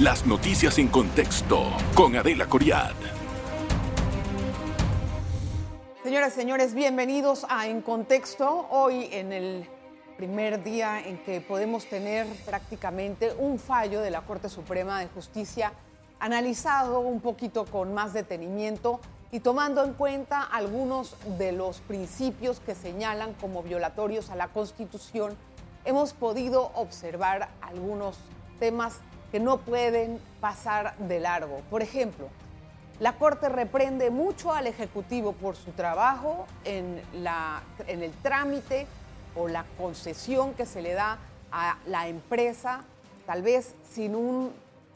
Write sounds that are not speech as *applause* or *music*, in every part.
Las noticias en contexto con Adela Coriad. Señoras y señores, bienvenidos a En Contexto. Hoy en el primer día en que podemos tener prácticamente un fallo de la Corte Suprema de Justicia analizado un poquito con más detenimiento y tomando en cuenta algunos de los principios que señalan como violatorios a la Constitución, hemos podido observar algunos temas que no pueden pasar de largo. Por ejemplo, la Corte reprende mucho al Ejecutivo por su trabajo en, la, en el trámite o la concesión que se le da a la empresa, tal vez sin, un,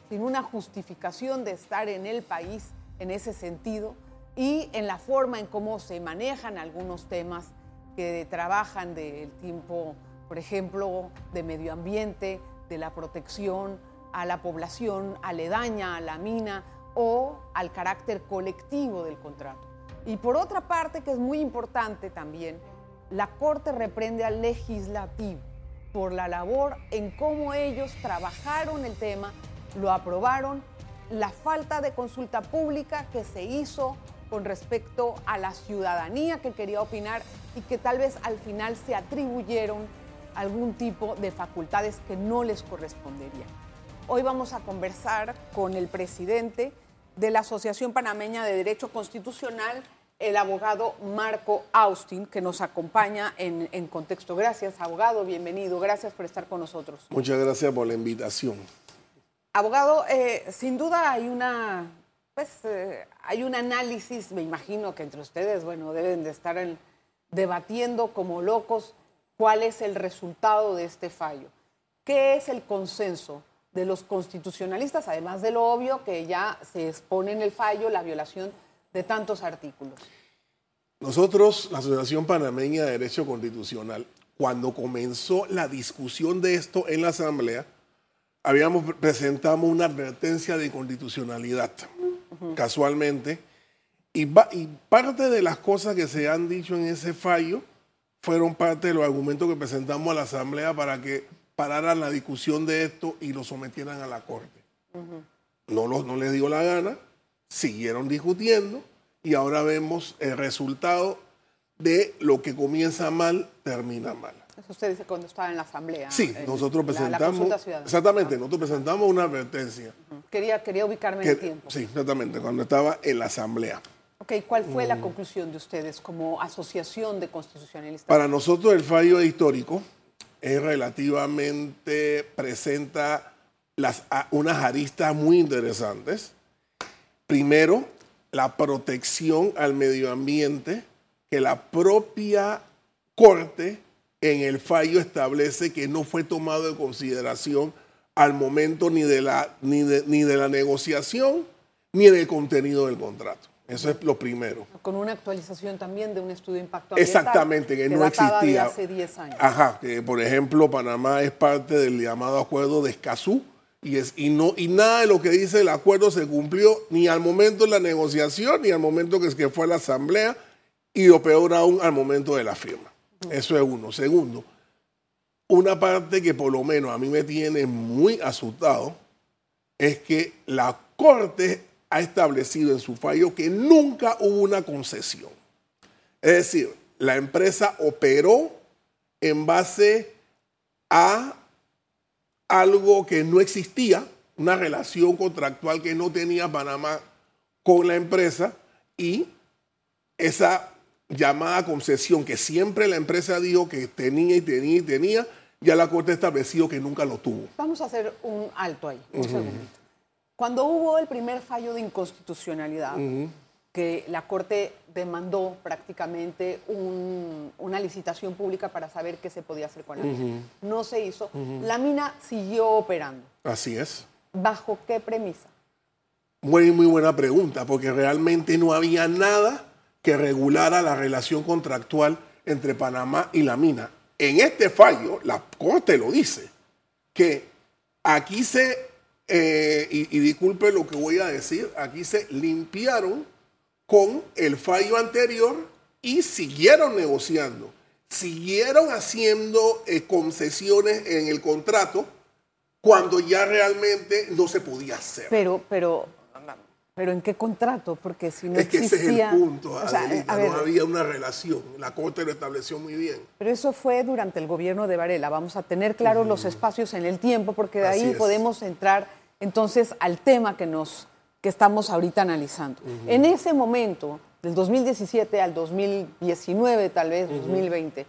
sin una justificación de estar en el país en ese sentido y en la forma en cómo se manejan algunos temas que trabajan del tiempo, por ejemplo, de medio ambiente, de la protección a la población aledaña a la mina o al carácter colectivo del contrato. Y por otra parte, que es muy importante también, la Corte reprende al legislativo por la labor en cómo ellos trabajaron el tema, lo aprobaron, la falta de consulta pública que se hizo con respecto a la ciudadanía que quería opinar y que tal vez al final se atribuyeron algún tipo de facultades que no les corresponderían. Hoy vamos a conversar con el presidente de la Asociación Panameña de Derecho Constitucional, el abogado Marco Austin, que nos acompaña en, contexto. Gracias, abogado, bienvenido. Gracias por estar con nosotros. Muchas gracias por la invitación. Abogado, eh, sin duda hay una pues eh, hay un análisis, me imagino que entre ustedes, bueno, deben de estar debatiendo como locos cuál es el resultado de este fallo. ¿Qué es el consenso de los constitucionalistas, además de lo obvio que ya se expone en el fallo la violación de tantos artículos? Nosotros, la Asociación Panameña de Derecho Constitucional, cuando comenzó la discusión de esto en la Asamblea, habíamos presentado una advertencia de constitucionalidad casualmente. Y, y parte de las cosas que se han dicho en ese fallo fueron parte de los argumentos que presentamos a la Asamblea para que pararan la discusión de esto y lo sometieran a la Corte. no, no les dio la gana, siguieron discutiendo y ahora vemos el resultado de lo que comienza mal, termina mal. Eso usted dice cuando estaba en la asamblea. Sí, nosotros presentamos. exactamente, nosotros presentamos una advertencia. quería, quería ubicarme en el tiempo. Sí, exactamente, cuando estaba en la asamblea. Ok, ¿cuál fue la mm. conclusión de ustedes como asociación de constitucionalistas? Para nosotros el fallo histórico es relativamente, presenta unas aristas muy interesantes. Primero, la protección al medio ambiente que la propia Corte en el fallo establece que no fue tomado en consideración al momento ni de la, ni ni de la negociación ni del contenido del contrato. Eso es lo primero. Con una actualización también de un estudio de impacto ambiental. Exactamente, que, no existía. De hace 10 años. Ajá, que por ejemplo Panamá es parte del llamado acuerdo de Escazú y, es, y, no, y nada de lo que dice el acuerdo se cumplió ni al momento de la negociación ni al momento que, que fue la asamblea y lo peor aún al momento de la firma. Eso es uno. Segundo, una parte que por lo menos a mí me tiene muy asustado es que la Corte ha establecido en su fallo que nunca hubo una concesión. Es decir, la empresa operó en base a algo que no existía, una relación contractual que no tenía Panamá con la empresa y esa llamada concesión que siempre la empresa dijo que tenía y tenía y tenía, ya la Corte estableció que nunca lo tuvo. Vamos a hacer un alto ahí, un segundito. Cuando hubo el primer fallo de inconstitucionalidad, que la Corte demandó prácticamente una licitación pública para saber qué se podía hacer con la mina. No se hizo. La mina siguió operando. Así es. ¿Bajo qué premisa? Muy, muy buena pregunta, porque realmente no había nada que regulara la relación contractual entre Panamá y la mina. En este fallo, la Corte lo dice, que aquí se, eh, y, disculpe lo que voy a decir, aquí se limpiaron con el fallo anterior y siguieron negociando, siguieron haciendo eh, concesiones en el contrato cuando ya realmente no se podía hacer. Pero, pero, pero ¿en qué contrato? Porque si no es que existía... ese es el punto, o sea, Adelita, a ver, no había una relación. La Corte lo estableció muy bien. Pero eso fue durante el gobierno de Varela. Vamos a tener claros los espacios en el tiempo, porque de Así ahí es. podemos entrar entonces al tema que, nos, que estamos ahorita analizando. En ese momento, del 2017 al 2019, tal vez 2020,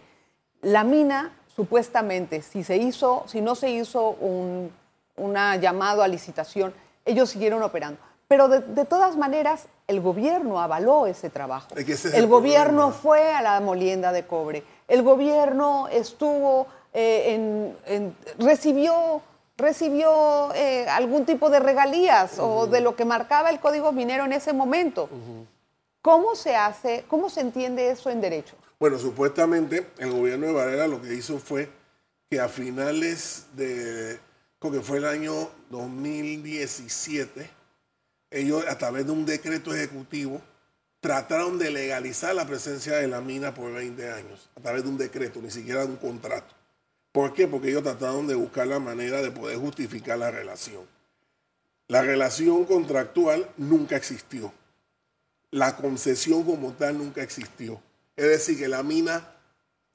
la mina supuestamente, si se hizo, si no se hizo un una llamado a licitación, ellos siguieron operando. Pero de, de todas maneras, el gobierno avaló ese trabajo. Es que ese es el, el gobierno fue a la molienda de cobre. El gobierno estuvo eh, en, en- recibió recibió eh, algún tipo de regalías o de lo que marcaba el código minero en ese momento. ¿Cómo se hace, cómo se entiende eso en derecho? Bueno, supuestamente el gobierno de Varela lo que hizo fue que a finales de, creo que fue el año 2017, ellos a través de un decreto ejecutivo trataron de legalizar la presencia de la mina por 20 años, a través de un decreto, ni siquiera de un contrato. ¿Por qué? Porque ellos trataron de buscar la manera de poder justificar la relación. La relación contractual nunca existió. La concesión como tal nunca existió. Es decir, que la mina,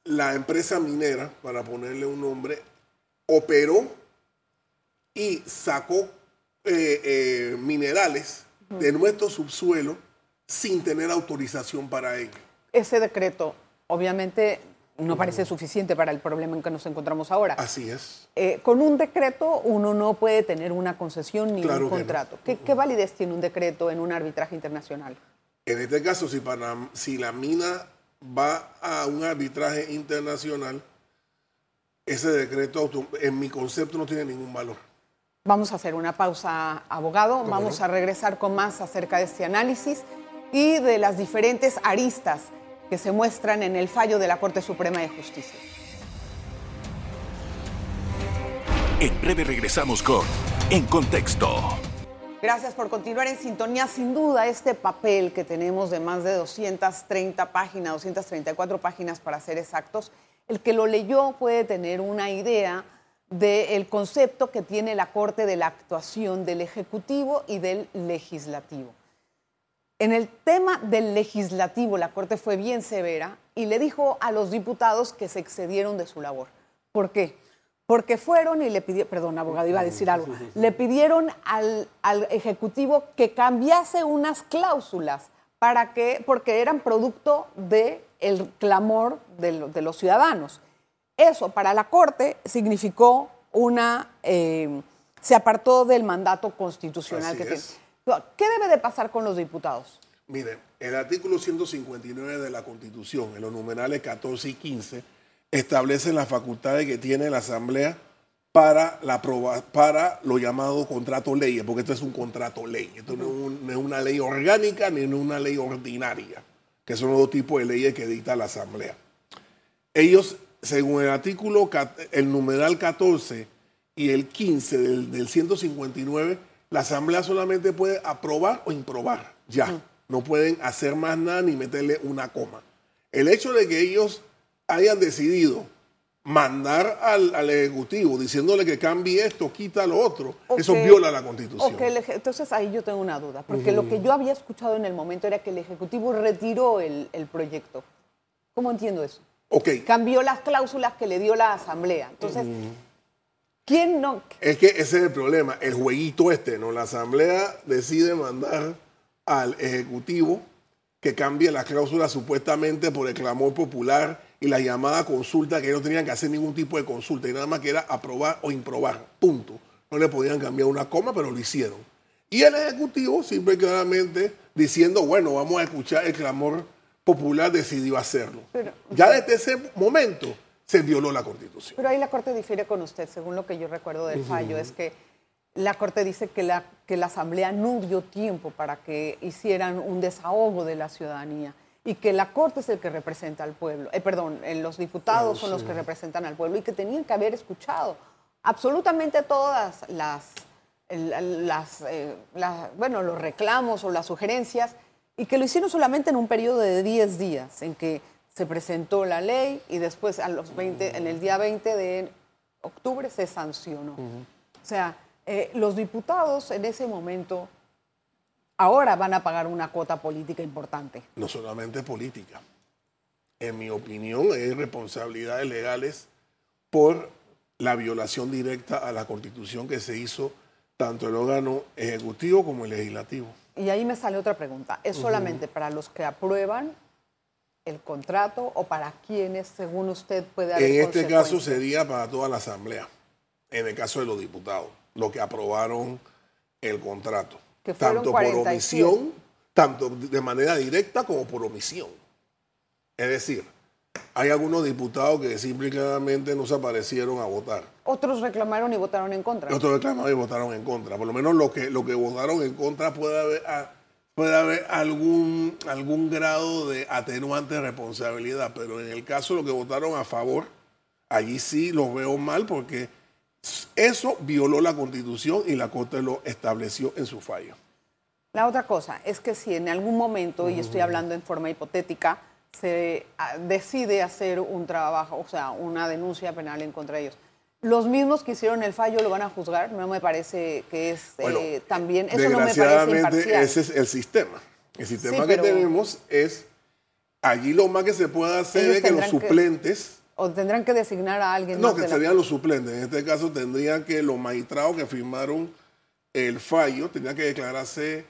la empresa minera, para ponerle un nombre, operó y sacó eh, eh, minerales de nuestro subsuelo sin tener autorización para ello. Ese decreto, obviamente, no parece suficiente para el problema en que nos encontramos ahora. Así es. Eh, con un decreto uno no puede tener una concesión ni Claro un no. contrato. ¿Qué, qué validez tiene un decreto en un arbitraje internacional? En este caso, si, Panam- si la mina va a un arbitraje internacional, ese decreto, en mi concepto, no tiene ningún valor. Vamos a hacer una pausa, abogado. Vamos a regresar con más acerca de este análisis y de las diferentes aristas que se muestran en el fallo de la Corte Suprema de Justicia. En breve regresamos con En Contexto. Gracias por continuar en sintonía. Sin duda, este papel que tenemos de más de 230 páginas, 234 páginas para ser exactos, el que lo leyó puede tener una idea del concepto que tiene la Corte de la actuación del Ejecutivo y del Legislativo. En el tema del legislativo, la Corte fue bien severa y le dijo a los diputados que se excedieron de su labor. ¿Por qué? Porque fueron y le pidieron, perdón, abogado, iba a decir algo, le pidieron al, al Ejecutivo que cambiase unas cláusulas para que, porque eran producto del el clamor de, lo- de los ciudadanos. Eso para la Corte significó una, eh, se apartó del mandato constitucional Así que tiene. ¿Qué debe de pasar con los diputados? Miren, el artículo 159 de la Constitución, en los numerales 14 y 15, establecen las facultades que tiene la Asamblea para, la para lo llamado contrato ley, porque esto es un contrato ley. Esto no es, un- no es una ley orgánica ni no es una ley ordinaria, que son los dos tipos de leyes que dicta la Asamblea. Ellos, según el artículo, el numeral 14 y el 15 del, del 159, la Asamblea solamente puede aprobar o improbar, ya. No pueden hacer más nada ni meterle una coma. El hecho de que ellos hayan decidido mandar al, al Ejecutivo diciéndole que cambie esto, quita lo otro, eso viola la Constitución. o que el eje- entonces ahí yo tengo una duda, porque lo que yo había escuchado en el momento era que el Ejecutivo retiró el, el proyecto. ¿Cómo entiendo eso? Ok, Cambió las cláusulas que le dio la Asamblea. Entonces, ¿quién no? Es que ese es el problema, el jueguito este, ¿no? La Asamblea decide mandar al Ejecutivo que cambie las cláusulas supuestamente por el clamor popular y la llamada consulta, que ellos no tenían que hacer ningún tipo de consulta, y nada más que era aprobar o improbar, punto. No le podían cambiar una coma, pero lo hicieron. Y el Ejecutivo, simple y claramente, diciendo, bueno, vamos a escuchar el clamor popular, decidió hacerlo. Pero- ya desde ese momento se violó la Constitución. Pero ahí la Corte difiere con usted, según lo que yo recuerdo del fallo, es que la Corte dice que la, que la Asamblea no dio tiempo para que hicieran un desahogo de la ciudadanía y que la Corte es el que representa al pueblo, eh, perdón, eh, los diputados son los que representan al pueblo y que tenían que haber escuchado absolutamente todas las, las, eh, la- bueno, los reclamos o las sugerencias y que lo hicieron solamente en un periodo de 10 días en que se presentó la ley y después a los 20, en el día 20 de octubre se sancionó. O sea, eh, los diputados en ese momento ahora van a pagar una cuota política importante. No solamente política. En mi opinión, hay responsabilidades legales por la violación directa a la constitución que se hizo tanto el órgano ejecutivo como el legislativo. Y ahí me sale otra pregunta. ¿Es solamente para los que aprueban el contrato o para quienes, según usted, puede haber En este caso sería para toda la Asamblea, en el caso de los diputados, los que aprobaron el contrato. Que tanto por omisión, tanto de manera directa como por omisión. Es decir, hay algunos diputados que simplemente no se aparecieron a votar. Otros reclamaron y votaron en contra. Otros reclamaron y votaron en contra. Por lo menos lo que, lo que votaron en contra puede haber, ah, puede haber algún, algún grado de atenuante de responsabilidad. Pero en el caso de los que votaron a favor, allí sí los veo mal porque eso violó la constitución y la Corte lo estableció en su fallo. La otra cosa es que si en algún momento, y estoy hablando en forma hipotética, se ah, decide hacer un trabajo, o sea, una denuncia penal en contra de ellos. Los mismos que hicieron el fallo lo van a juzgar, no me parece que es eh, también, eso no me parece imparcial. Ese es el sistema. El sistema que tenemos es, allí lo más que se puede hacer es que los suplentes... o tendrán que designar a alguien No, que serían los suplentes. En este caso tendrían que los magistrados que firmaron el fallo tendrían que declararse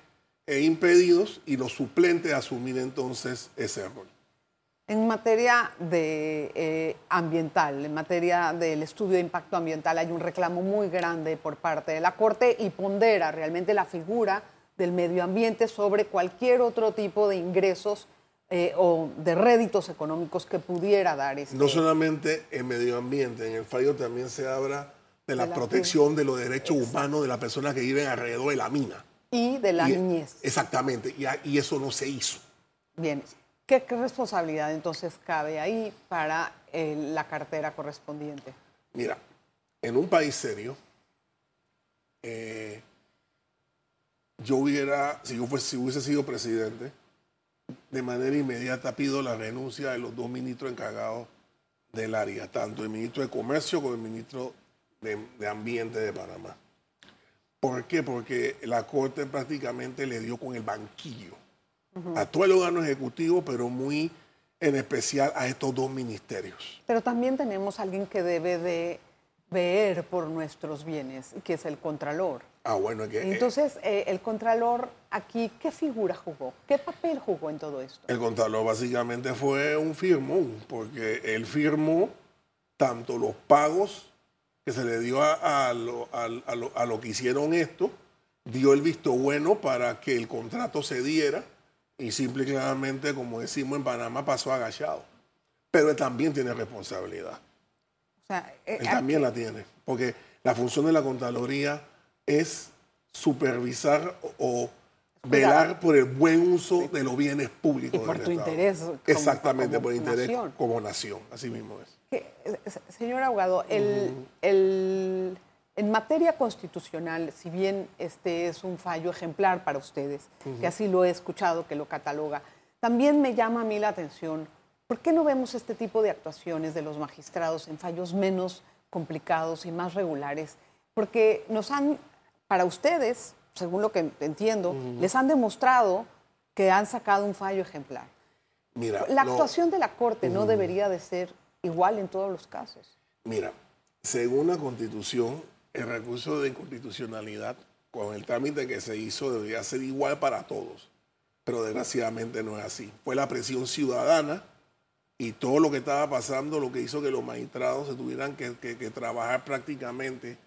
eh, impedidos y los suplentes asumir entonces ese rol. En materia de eh, ambiental, en materia del estudio de impacto ambiental, hay un reclamo muy grande por parte de la Corte y pondera realmente la figura del medio ambiente sobre cualquier otro tipo de ingresos eh, o de réditos económicos que pudiera dar. Este no solamente en medio ambiente, en el fallo también se habla de la, protección de los derechos humanos de las personas que viven alrededor de la mina. Y de la niñez. Exactamente, y, y eso no se hizo. Bien, ¿Qué, responsabilidad entonces cabe ahí para eh, la cartera correspondiente? Mira, en un país serio, eh, yo hubiera, si yo hubiese sido presidente, de manera inmediata pido la renuncia de los dos ministros encargados del área, tanto el ministro de Comercio como el ministro de Ambiente de Panamá. ¿Por qué? Porque la Corte prácticamente le dio con el banquillo a todo el órgano ejecutivo, pero muy en especial a estos dos ministerios. Pero también tenemos alguien que debe de ver por nuestros bienes, que es el Contralor. Ah, bueno, que, eh, Entonces, eh, el Contralor aquí, ¿qué figura jugó? ¿Qué papel jugó en todo esto? El Contralor básicamente fue un firmón, porque él firmó tanto los pagos que se le dio a, a, lo, a lo que hicieron esto, dio el visto bueno para que el contrato se diera y simple y claramente, como decimos en Panamá, pasó agachado. Pero él también tiene responsabilidad. O sea, eh, él también la tiene, porque la función de la Contraloría es supervisar o, velar por el buen uso de los bienes públicos. Y por tu interés. Exactamente, por interés como nación, así mismo es. Eh, señor abogado, el, el en materia constitucional, si bien este es un fallo ejemplar para ustedes, que así lo he escuchado, que lo cataloga, también me llama a mí la atención, ¿por qué no vemos este tipo de actuaciones de los magistrados en fallos menos complicados y más regulares? Porque nos han, para ustedes, según lo que entiendo, les han demostrado que han sacado un fallo ejemplar. Mira, la actuación de la Corte no debería de ser igual en todos los casos. Mira, según la Constitución, el recurso de inconstitucionalidad con el trámite que se hizo debería ser igual para todos, pero desgraciadamente no es así. Fue la presión ciudadana y todo lo que estaba pasando lo que hizo que los magistrados se tuvieran que, trabajar prácticamente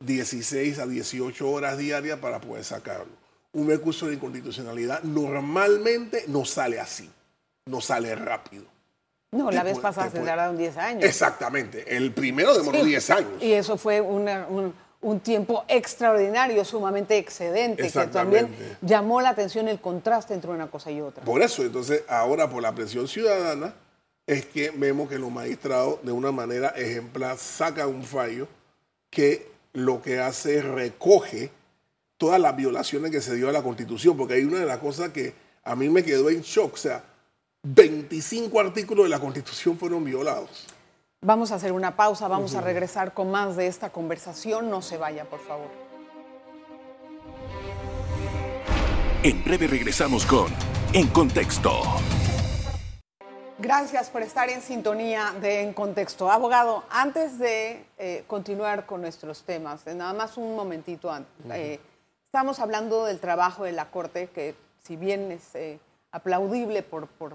16 a 18 horas diarias para poder sacarlo. Un recurso de inconstitucionalidad normalmente no sale así, no sale rápido. No, la vez pasada se tardaron 10 años. Exactamente, el primero demoró 10 años. Y eso fue un, un, tiempo extraordinario, sumamente excedente, que también llamó la atención el contraste entre una cosa y otra. Por eso, entonces, ahora por la presión ciudadana, es que vemos que los magistrados, de una manera ejemplar, sacan un fallo que lo que hace es recoge todas las violaciones que se dio a la Constitución, porque hay una de las cosas que a mí me quedó en shock, o sea, 25 artículos de la Constitución fueron violados. Vamos a hacer una pausa, vamos a regresar con más de esta conversación. No se vaya, por favor. En breve regresamos con En Contexto. Gracias por estar en sintonía de En Contexto. Abogado, antes de eh, continuar con nuestros temas, nada más un momentito antes. Eh, estamos hablando del trabajo de la Corte, que si bien es eh, aplaudible por, por,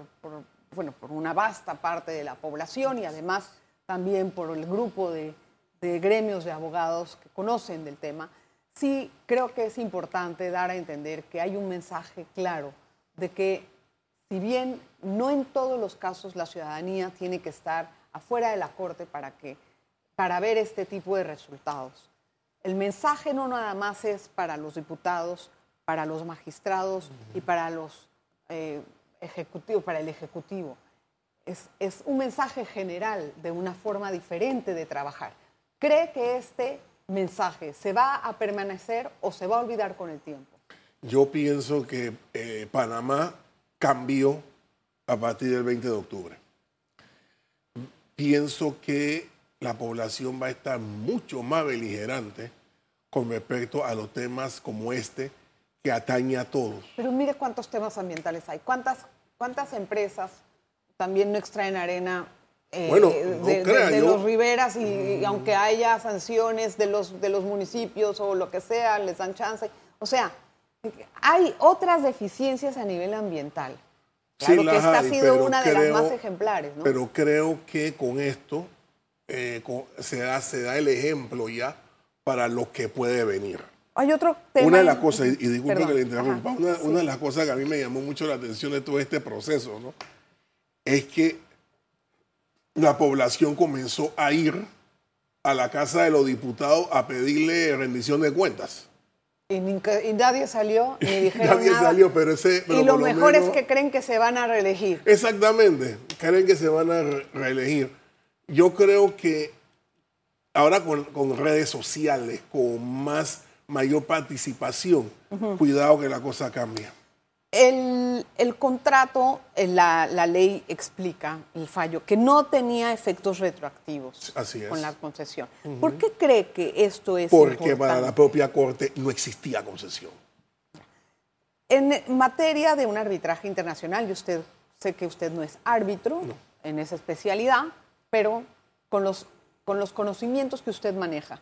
bueno, por una vasta parte de la población y además también por el grupo de, de gremios de abogados que conocen del tema, sí creo que es importante dar a entender que hay un mensaje claro de que si bien no en todos los casos la ciudadanía tiene que estar afuera de la Corte para, que, para ver este tipo de resultados, el mensaje no nada más es para los diputados, para los magistrados y para los eh, ejecutivos, para el ejecutivo. Es, es un mensaje general de una forma diferente de trabajar. ¿Cree que este mensaje se va a permanecer o se va a olvidar con el tiempo? Yo pienso que eh, Panamá cambió a partir del 20 de octubre. Pienso que la población va a estar mucho más beligerante con respecto a los temas como este que atañe a todos. Pero mire cuántos temas ambientales hay, cuántas, cuántas empresas también no extraen arena eh, Bueno, de, no de- crea, de yo- los riberas y, y aunque haya sanciones de los, de los municipios o lo que sea, les dan chance. O sea, hay otras deficiencias a nivel ambiental. Claro Sí, que esta ha hay, sido pero una de las creo- más ejemplares, ¿no? Pero creo que con esto eh, con- se, da, se da el ejemplo ya para lo que puede venir. Hay otro tema. Una de las cosas, y disculpe que le interrumpa, una, sí. una de las cosas que a mí me llamó mucho la atención de todo este proceso, ¿no? Es que la población comenzó a ir a la Casa de los Diputados a pedirle rendición de cuentas. Y, nadie salió ni *laughs* dijeron Nadie nada. salió, pero ese... pero y lo mejor menos- es que creen que se van a reelegir. Exactamente, creen que se van a re- reelegir. Yo creo que ahora con, con redes sociales, con más mayor participación, cuidado que la cosa cambia. El, el contrato, eh, la, la ley explica el fallo, que no tenía efectos retroactivos Así es. con la concesión. ¿Por qué cree que esto es Porque importante? para la propia Corte no existía concesión. En materia de un arbitraje internacional, y usted sé que usted no es árbitro en esa especialidad, pero con los, con los conocimientos que usted maneja,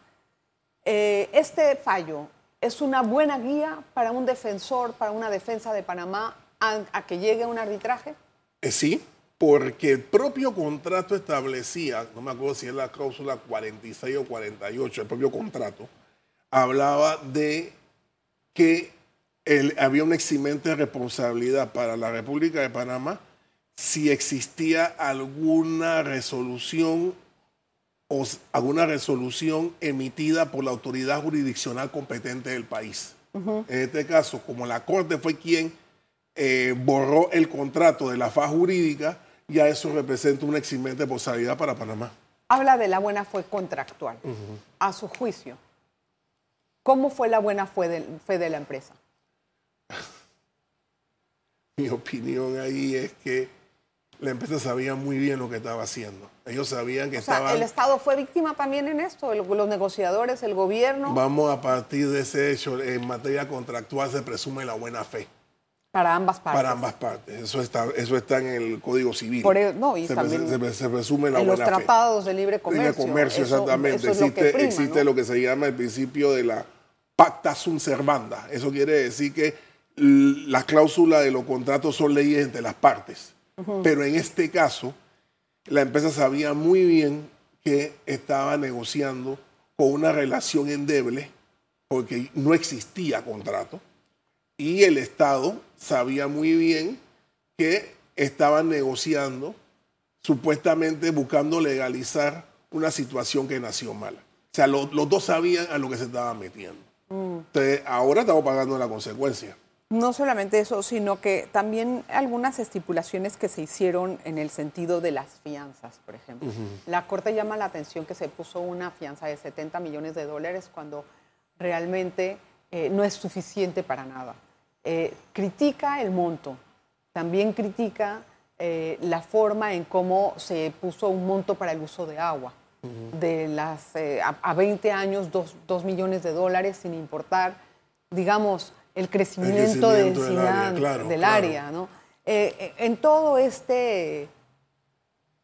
eh, este fallo es una buena guía para un defensor, para una defensa de Panamá a, que llegue un arbitraje. Eh, sí, porque el propio contrato establecía, no me acuerdo si es la cláusula 46 o 48, el propio contrato, hablaba de que había una eximente responsabilidad para la República de Panamá si existía alguna resolución o alguna resolución emitida por la autoridad jurisdiccional competente del país. En este caso, como la Corte fue quien eh, borró el contrato de la FA jurídica, ya eso representa una eximente responsabilidad para Panamá. Habla de la buena fe contractual, a su juicio. ¿Cómo fue la buena fe de, fe de la empresa? *laughs* Mi opinión ahí es que la empresa sabía muy bien lo que estaba haciendo. Ellos sabían que O sea, estaban... el Estado fue víctima también en esto, el- los negociadores, el gobierno, Vamos a partir de ese hecho, en materia contractual se presume la buena fe para ambas partes. para ambas partes. Eso está, eso está en el Código Civil. Por e- no, y se, también se- se presume la en los buena fe. tratados de libre comercio. el comercio, Eso- exactamente. eso es lo existe que prima, existe ¿no? lo que se llama el principio de la pacta sunt servanda. Eso quiere decir que las cláusulas de los contratos son leyes entre las partes. Pero en este caso, la empresa sabía muy bien que estaba negociando con una relación endeble porque no existía contrato y el Estado sabía muy bien que estaban negociando supuestamente buscando legalizar una situación que nació mala. O sea, lo- los dos sabían a lo que se estaban metiendo. Entonces, ahora estamos pagando la consecuencia. No solamente eso, sino que también algunas estipulaciones que se hicieron en el sentido de las fianzas, por ejemplo. La Corte llama la atención que se puso una fianza de 70 millones de dólares cuando realmente eh, no es suficiente para nada. Eh, critica el monto, también critica eh, la forma en cómo se puso un monto para el uso de agua. De las, eh, a, 20 años, 2 millones de dólares, sin importar, digamos, el crecimiento, de densidad del área. ¿no? Eh, en todo este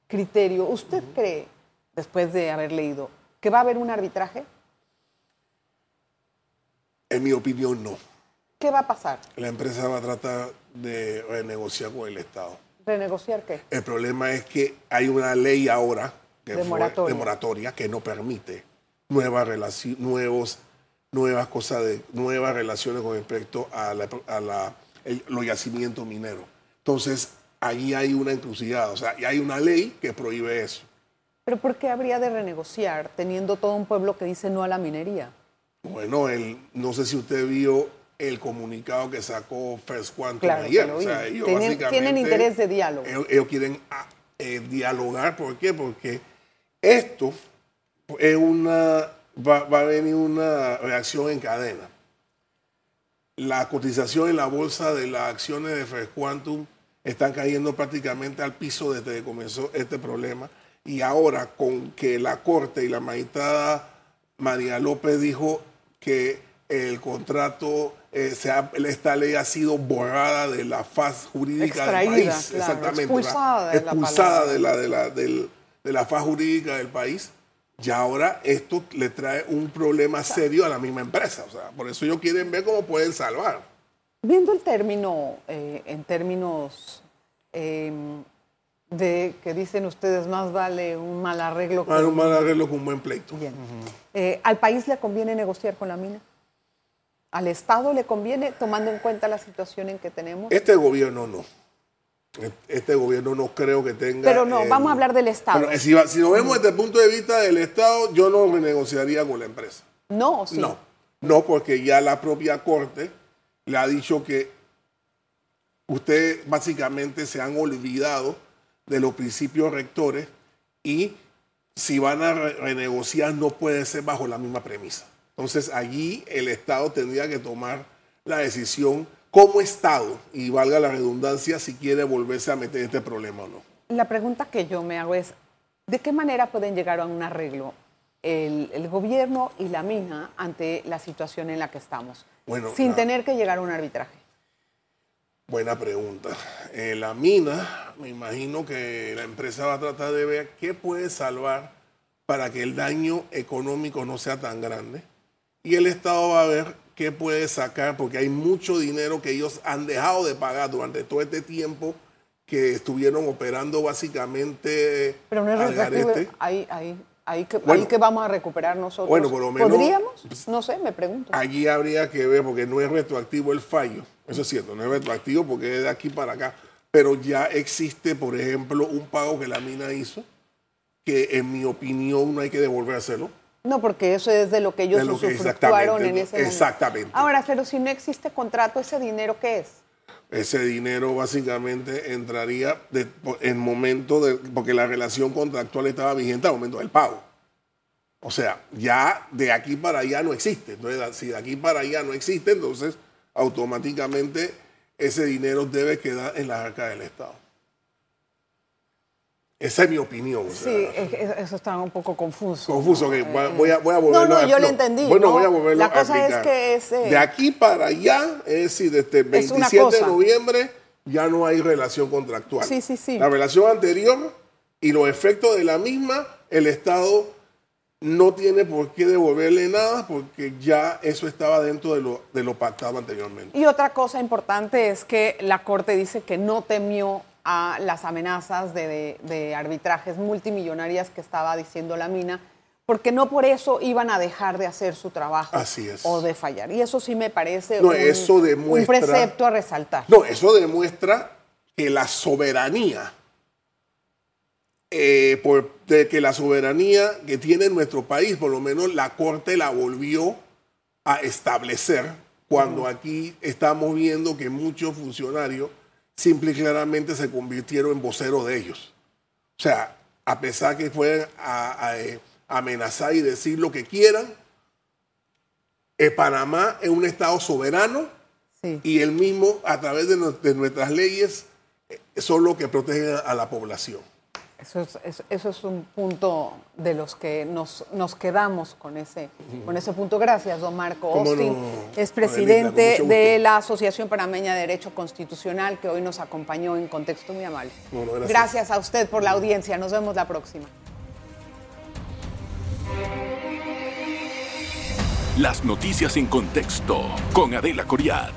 criterio, ¿usted cree, después de haber leído, que va a haber un arbitraje? En mi opinión, no. ¿Qué va a pasar? La empresa va a tratar de renegociar con el Estado. ¿Renegociar qué? El problema es que hay una ley ahora de, moratoria. que no permite nuevas nuevos, nuevas cosas de nuevas relaciones con respecto a, la, los yacimientos mineros. Entonces, ahí hay una encrucijada, o sea, y hay una ley que prohíbe eso. Pero ¿por qué habría de renegociar teniendo todo un pueblo que dice no a la minería? Bueno, el, no sé si usted vio el comunicado que sacó First Quantum ayer. tienen, interés de diálogo. Ellos, quieren ah, eh, dialogar. ¿Por qué? Porque esto es una, va, a venir una reacción en cadena. La cotización en la bolsa de las acciones de First Quantum están cayendo prácticamente al piso desde que comenzó este problema. Y ahora con que la Corte y la magistrada María López dijo que el contrato, eh, esta ley ha sido borrada de la faz jurídica del país. exactamente. Expulsada, expulsada de, la, de, la, de, la faz jurídica del país. Y ahora esto le trae un problema serio a la misma empresa. O sea, por eso ellos quieren ver cómo pueden salvar. Viendo el término, eh, en términos em, de que dicen ustedes, más vale un mal arreglo que un mal arreglo con un buen pleito. Bien. Eh, ¿Al país le conviene negociar con la mina? ¿Al Estado le conviene, tomando en cuenta la situación en que tenemos? Este gobierno no. Este gobierno no creo que tenga... Pero no, vamos a hablar del Estado. si, si, lo vemos desde el punto de vista del Estado, yo no me negociaría con la empresa. No, sí. No, no, porque ya la propia Corte le ha dicho que ustedes básicamente se han olvidado de los principios rectores y si van a renegociar no puede ser bajo la misma premisa. Entonces allí el Estado tendría que tomar la decisión como Estado, y valga la redundancia, si quiere volverse a meter este problema o no. La pregunta que yo me hago es, ¿de qué manera pueden llegar a un arreglo el, gobierno y la mina ante la situación en la que estamos, sin tener que llegar a un arbitraje? Buena pregunta. Eh, la mina, me imagino que la empresa va a tratar de ver qué puede salvar para que el daño económico no sea tan grande. Y el Estado va a ver qué puede sacar, porque hay mucho dinero que ellos han dejado de pagar durante todo este tiempo que estuvieron operando básicamente Pero no es retroactivo, ahí, ahí, ahí, que, ahí que vamos a recuperar nosotros. Bueno, por lo menos, ¿Podríamos? No sé, me pregunto. Allí habría que ver, porque no es retroactivo el fallo eso es cierto, no es retroactivo porque es de aquí para acá. Pero ya existe, por ejemplo, un pago que la mina hizo, que en mi opinión no hay que devolvérselo. No, porque eso es de lo que ellos de usufructuaron en ese momento. Exactamente. Ahora, pero si no existe contrato, ¿ese dinero qué es? Ese dinero básicamente entraría en momento de, porque la relación contractual estaba vigente al momento del pago. O sea, ya de aquí para allá no existe. Entonces, si de aquí para allá no existe, entonces automáticamente ese dinero debe quedar en la arca del Estado. Esa es mi opinión. sí, eso está un poco confuso. Confuso, que voy, a, voy a volverlo No, no, yo lo entendí. Bueno, voy a volverlo La cosa es que es... de aquí para allá, es decir, desde el 27 de noviembre ya no hay relación contractual. Sí, sí, sí. La relación anterior y los efectos de la misma, el Estado no tiene por qué devolverle nada porque ya eso estaba dentro de lo, de lo pactado anteriormente. Y otra cosa importante es que la Corte dice que no temió a las amenazas de, arbitrajes multimillonarias que estaba diciendo la mina, porque no por eso iban a dejar de hacer su trabajo o de fallar. Y eso sí me parece un, eso un precepto a resaltar. No, eso demuestra que la soberanía eh, por, de que la soberanía que tiene nuestro país, por lo menos la Corte la volvió a establecer cuando aquí estamos viendo que muchos funcionarios simple y claramente se convirtieron en voceros de ellos. O sea, a pesar que pueden eh, amenazar y decir lo que quieran, eh, Panamá es un Estado soberano y el mismo, a través de nuestras leyes, son los que protegen a la población. Eso es, es- eso es un punto de los que nos, nos quedamos con ese, con ese punto. Gracias, don Marco Austin. no, es presidente de la Asociación Panameña de Derecho Constitucional que hoy nos acompañó en contexto muy amable. Bueno, gracias. gracias a usted por la audiencia. Nos vemos la próxima. Las noticias en contexto con Adela Coriad.